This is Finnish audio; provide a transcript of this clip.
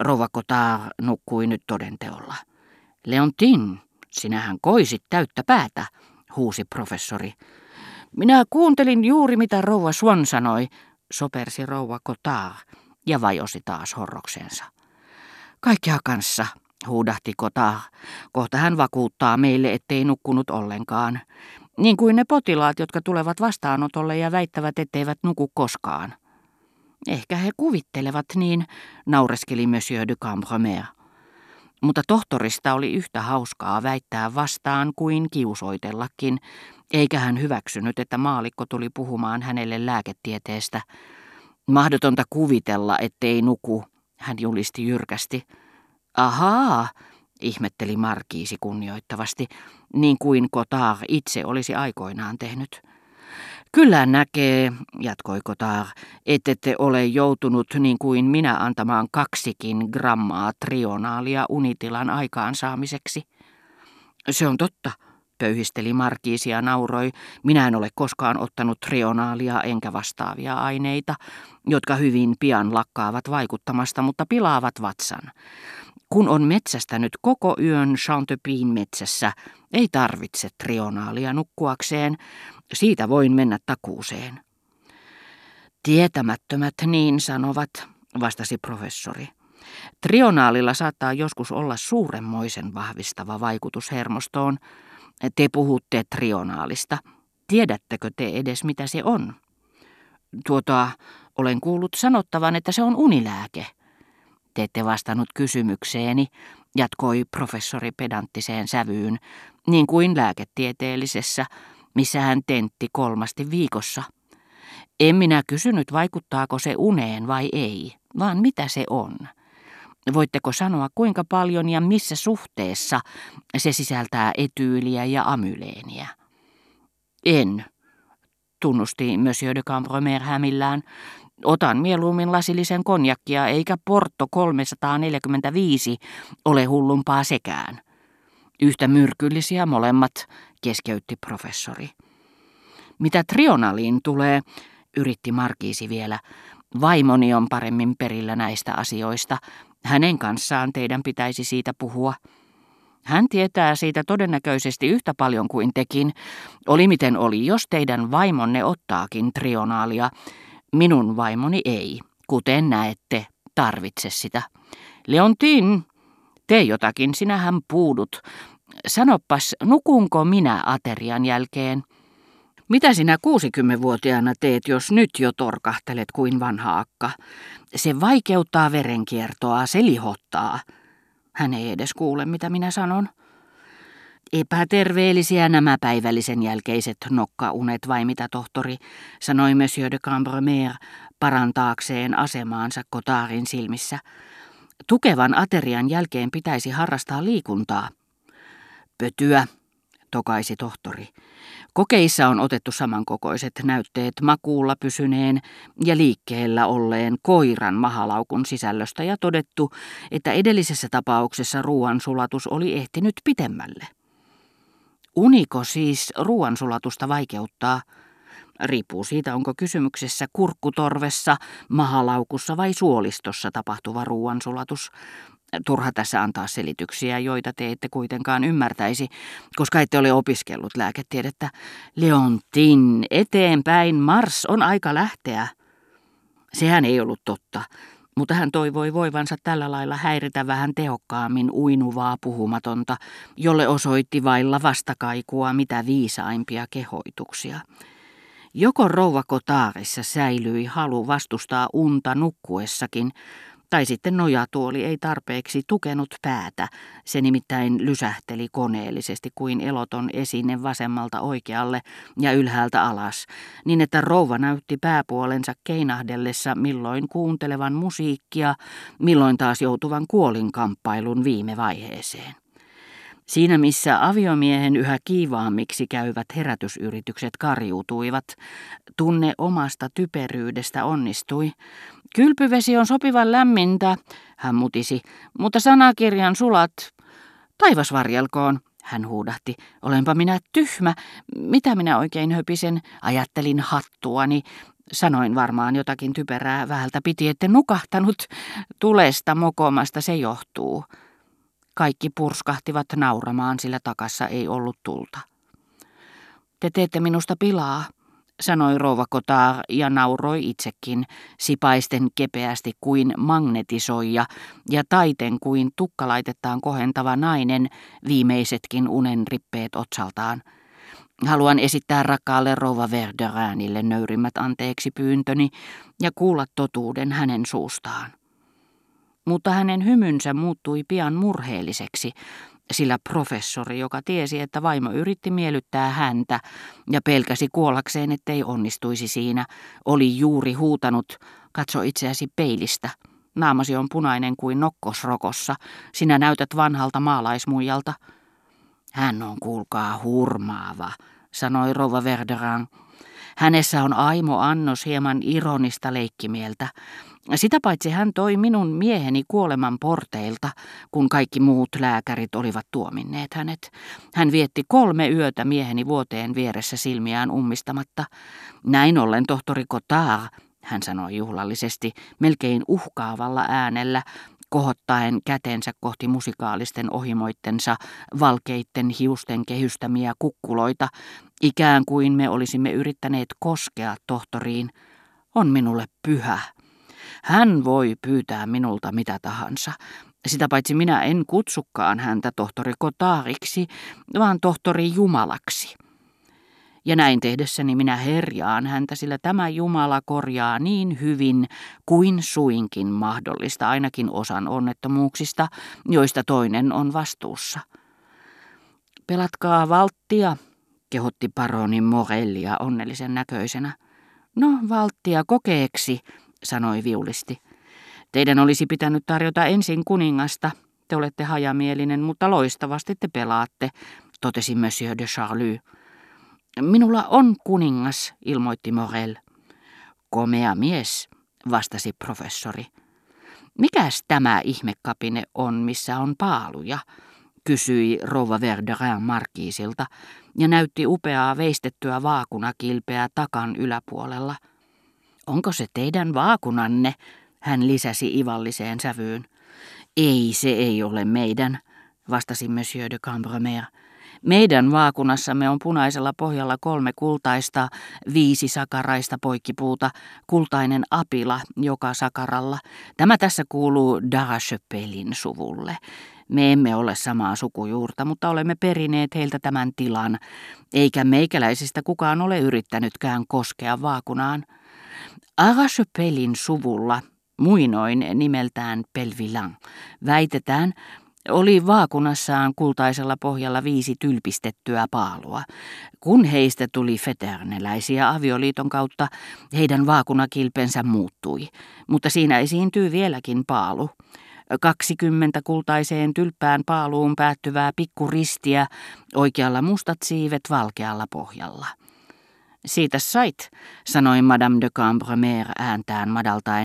Rova Cotard nukkui nyt todenteolla. Leontin, sinähän koisit täyttä päätä, huusi professori. Minä kuuntelin juuri mitä rouva Swan sanoi, sopersi rouva Cotard ja vajosi taas horroksensa. Kaikkea kanssa, huudahti Cotard. Kohta hän vakuuttaa meille, ettei nukkunut ollenkaan. Niin kuin ne potilaat, jotka tulevat vastaanotolle ja väittävät, etteivät nuku koskaan. Ehkä he kuvittelevat niin, naureskeli Monsieur de Cambromer. Mutta tohtorista oli yhtä hauskaa väittää vastaan kuin kiusoitellakin, eikä hän hyväksynyt, että maalikko tuli puhumaan hänelle lääketieteestä. Mahdotonta kuvitella, ettei nuku, hän julisti jyrkästi. Ahaa, ihmetteli Markiisi kunnioittavasti, niin kuin Kotar itse olisi aikoinaan tehnyt. Kyllä näkee, jatkoi Kotar, ettette ole joutunut niin kuin minä antamaan kaksikin grammaa trionaalia unitilan aikaansaamiseksi. Se on totta, pöyhisteli Markiisi ja nauroi. Minä en ole koskaan ottanut trionaalia enkä vastaavia aineita, jotka hyvin pian lakkaavat vaikuttamasta, mutta pilaavat vatsan. Kun on metsästänyt koko yön Chantepin metsässä, ei tarvitse trionaalia nukkuakseen, siitä voin mennä takuuseen. Tietämättömät niin sanovat, vastasi professori. Trionaalilla saattaa joskus olla suuremmoisen vahvistava vaikutus hermostoon. Te puhutte trionaalista. Tiedättekö te edes mitä se on? Tuota, olen kuullut sanottavan, että se on unilääke. Te ette vastannut kysymykseeni, jatkoi professori pedanttiseen sävyyn, niin kuin lääketieteellisessä, missä hän tentti kolmasti viikossa. En minä kysynyt, vaikuttaako se uneen vai ei, vaan mitä se on. Voitteko sanoa, kuinka paljon ja missä suhteessa se sisältää etyyliä ja amyleeniä? En, tunnusti Monsieur de Cambromer hämillään. Otan mieluummin lasillisen konjakkia, eikä Porto 345 ole hullumpaa sekään. Yhtä myrkyllisiä molemmat, keskeytti professori. Mitä trionaliin tulee, yritti Markiisi vielä, vaimoni on paremmin perillä näistä asioista. Hänen kanssaan teidän pitäisi siitä puhua. Hän tietää siitä todennäköisesti yhtä paljon kuin tekin. Oli miten oli, jos teidän vaimonne ottaakin trionaalia. Minun vaimoni ei, kuten näette, tarvitse sitä. Leontin, tee jotakin, sinähän puudut. Sanopas, nukunko minä aterian jälkeen? Mitä sinä 60-vuotiaana teet, jos nyt jo torkahtelet kuin vanha akka? Se vaikeuttaa verenkiertoa, se lihottaa. Hän ei edes kuule, mitä minä sanon. Epäterveellisiä nämä päivällisen jälkeiset nokkaunet vai mitä tohtori, sanoi Monsieur de Cambromer parantaakseen asemaansa Kotaarin silmissä. Tukevan aterian jälkeen pitäisi harrastaa liikuntaa. Pötyä, tokaisi tohtori. Kokeissa on otettu samankokoiset näytteet makuulla pysyneen ja liikkeellä olleen koiran mahalaukun sisällöstä ja todettu, että edellisessä tapauksessa ruoansulatus oli ehtinyt pitemmälle. Uniko siis ruoansulatusta vaikeuttaa? Riippuu siitä, onko kysymyksessä kurkkutorvessa, mahalaukussa vai suolistossa tapahtuva ruoansulatus. Turha tässä antaa selityksiä, joita te ette kuitenkaan ymmärtäisi, koska ette ole opiskellut lääketiedettä. Leontin, eteenpäin, Mars on aika lähteä. Sehän ei ollut totta, mutta hän toivoi voivansa tällä lailla häiritä vähän tehokkaammin uinuvaa puhumatonta, jolle osoitti vailla vastakaikua mitä viisaimpia kehoituksia. Joko rouva Kotaarissa säilyi halu vastustaa unta nukkuessakin, tai sitten nojatuoli ei tarpeeksi tukenut päätä, se nimittäin lysähteli koneellisesti kuin eloton esine vasemmalta oikealle ja ylhäältä alas, niin että rouva näytti pääpuolensa keinahdellessa milloin kuuntelevan musiikkia, milloin taas joutuvan kuolinkamppailun viime vaiheeseen. Siinä missä aviomiehen yhä kiivaammiksi käyvät herätysyritykset karjuutuivat, tunne omasta typeryydestä onnistui. Kylpyvesi on sopivan lämmintä, hän mutisi, mutta sanakirjan sulat. Taivas varjelkoon, hän huudahti. Olenpa minä tyhmä. Mitä minä oikein höpisen? Ajattelin hattuani. Sanoin varmaan jotakin typerää vähältä piti, ette nukahtanut. Tulesta mokomasta se johtuu. Kaikki purskahtivat nauramaan, sillä takassa ei ollut tulta. Te teette minusta pilaa, sanoi rouva Kotar ja nauroi itsekin, sipaisten kepeästi kuin magnetisoija ja taiten kuin tukkalaitetaan kohentava nainen, viimeisetkin unen rippeet otsaltaan. Haluan esittää rakkaalle rouva Verderäänille nöyrimmät anteeksi pyyntöni ja kuulla totuuden hänen suustaan. Mutta hänen hymynsä muuttui pian murheelliseksi, sillä professori, joka tiesi, että vaimo yritti miellyttää häntä ja pelkäsi kuollakseen, ettei onnistuisi siinä, oli juuri huutanut, katso itseäsi peilistä. Naamasi on punainen kuin nokkosrokossa, sinä näytät vanhalta maalaismuijalta. Hän on, kuulkaa, hurmaava, sanoi Rova Verderan. Hänessä on aimo annos hieman ironista leikkimieltä. Sitä paitsi hän toi minun mieheni kuoleman porteilta, kun kaikki muut lääkärit olivat tuominneet hänet. Hän vietti kolme yötä mieheni vuoteen vieressä silmiään ummistamatta. Näin ollen tohtori Cotard, hän sanoi juhlallisesti, melkein uhkaavalla äänellä, kohottaen kätensä kohti musikaalisten ohimoittensa valkeitten hiusten kehystämiä kukkuloita, ikään kuin me olisimme yrittäneet koskea tohtoriin, on minulle pyhä. Hän voi pyytää minulta mitä tahansa. Sitä paitsi minä en kutsukaan häntä tohtori Kotaariksi, vaan tohtori Jumalaksi. Ja näin tehdessäni minä herjaan häntä, sillä tämä Jumala korjaa niin hyvin kuin suinkin mahdollista ainakin osan onnettomuuksista, joista toinen on vastuussa. Pelatkaa valttia, kehotti paroni Morellia onnellisen näköisenä. No, valttia kokeeksi, sanoi viulisti. Teidän olisi pitänyt tarjota ensin kuningasta. Te olette hajamielinen, mutta loistavasti te pelaatte, totesi Monsieur de Charlie. Minulla on kuningas, ilmoitti Morel. Komea mies, vastasi professori. Mikäs tämä ihmekapine on, missä on paaluja? kysyi rouva Verderin markiisilta ja näytti upeaa veistettyä vaakunakilpeä takan yläpuolella. Onko se teidän vaakunanne? hän lisäsi ivalliseen sävyyn. Ei, se ei ole meidän, vastasi Monsieur de Cambremer. Meidän vaakunassamme on punaisella pohjalla kolme kultaista, viisi sakaraista poikkipuuta, kultainen apila joka sakaralla. Tämä tässä kuuluu Darachepelin suvulle. Me emme ole samaa sukujuurta, mutta olemme perineet heiltä tämän tilan, eikä meikäläisistä kukaan ole yrittänytkään koskea vaakunaan. Arachepelin suvulla, muinoin nimeltään Pelvilan, väitetään, oli vaakunassaan kultaisella pohjalla viisi tylpistettyä paalua. Kun heistä tuli feterneläisiä avioliiton kautta, heidän vaakunakilpensä muuttui, mutta siinä esiintyy vieläkin paalu. 20 kultaiseen tylppään paaluun päättyvää pikkuristiä, oikealla mustat siivet valkealla pohjalla. Siitä sait, sanoi Madame de Cambremer ääntään madaltaen.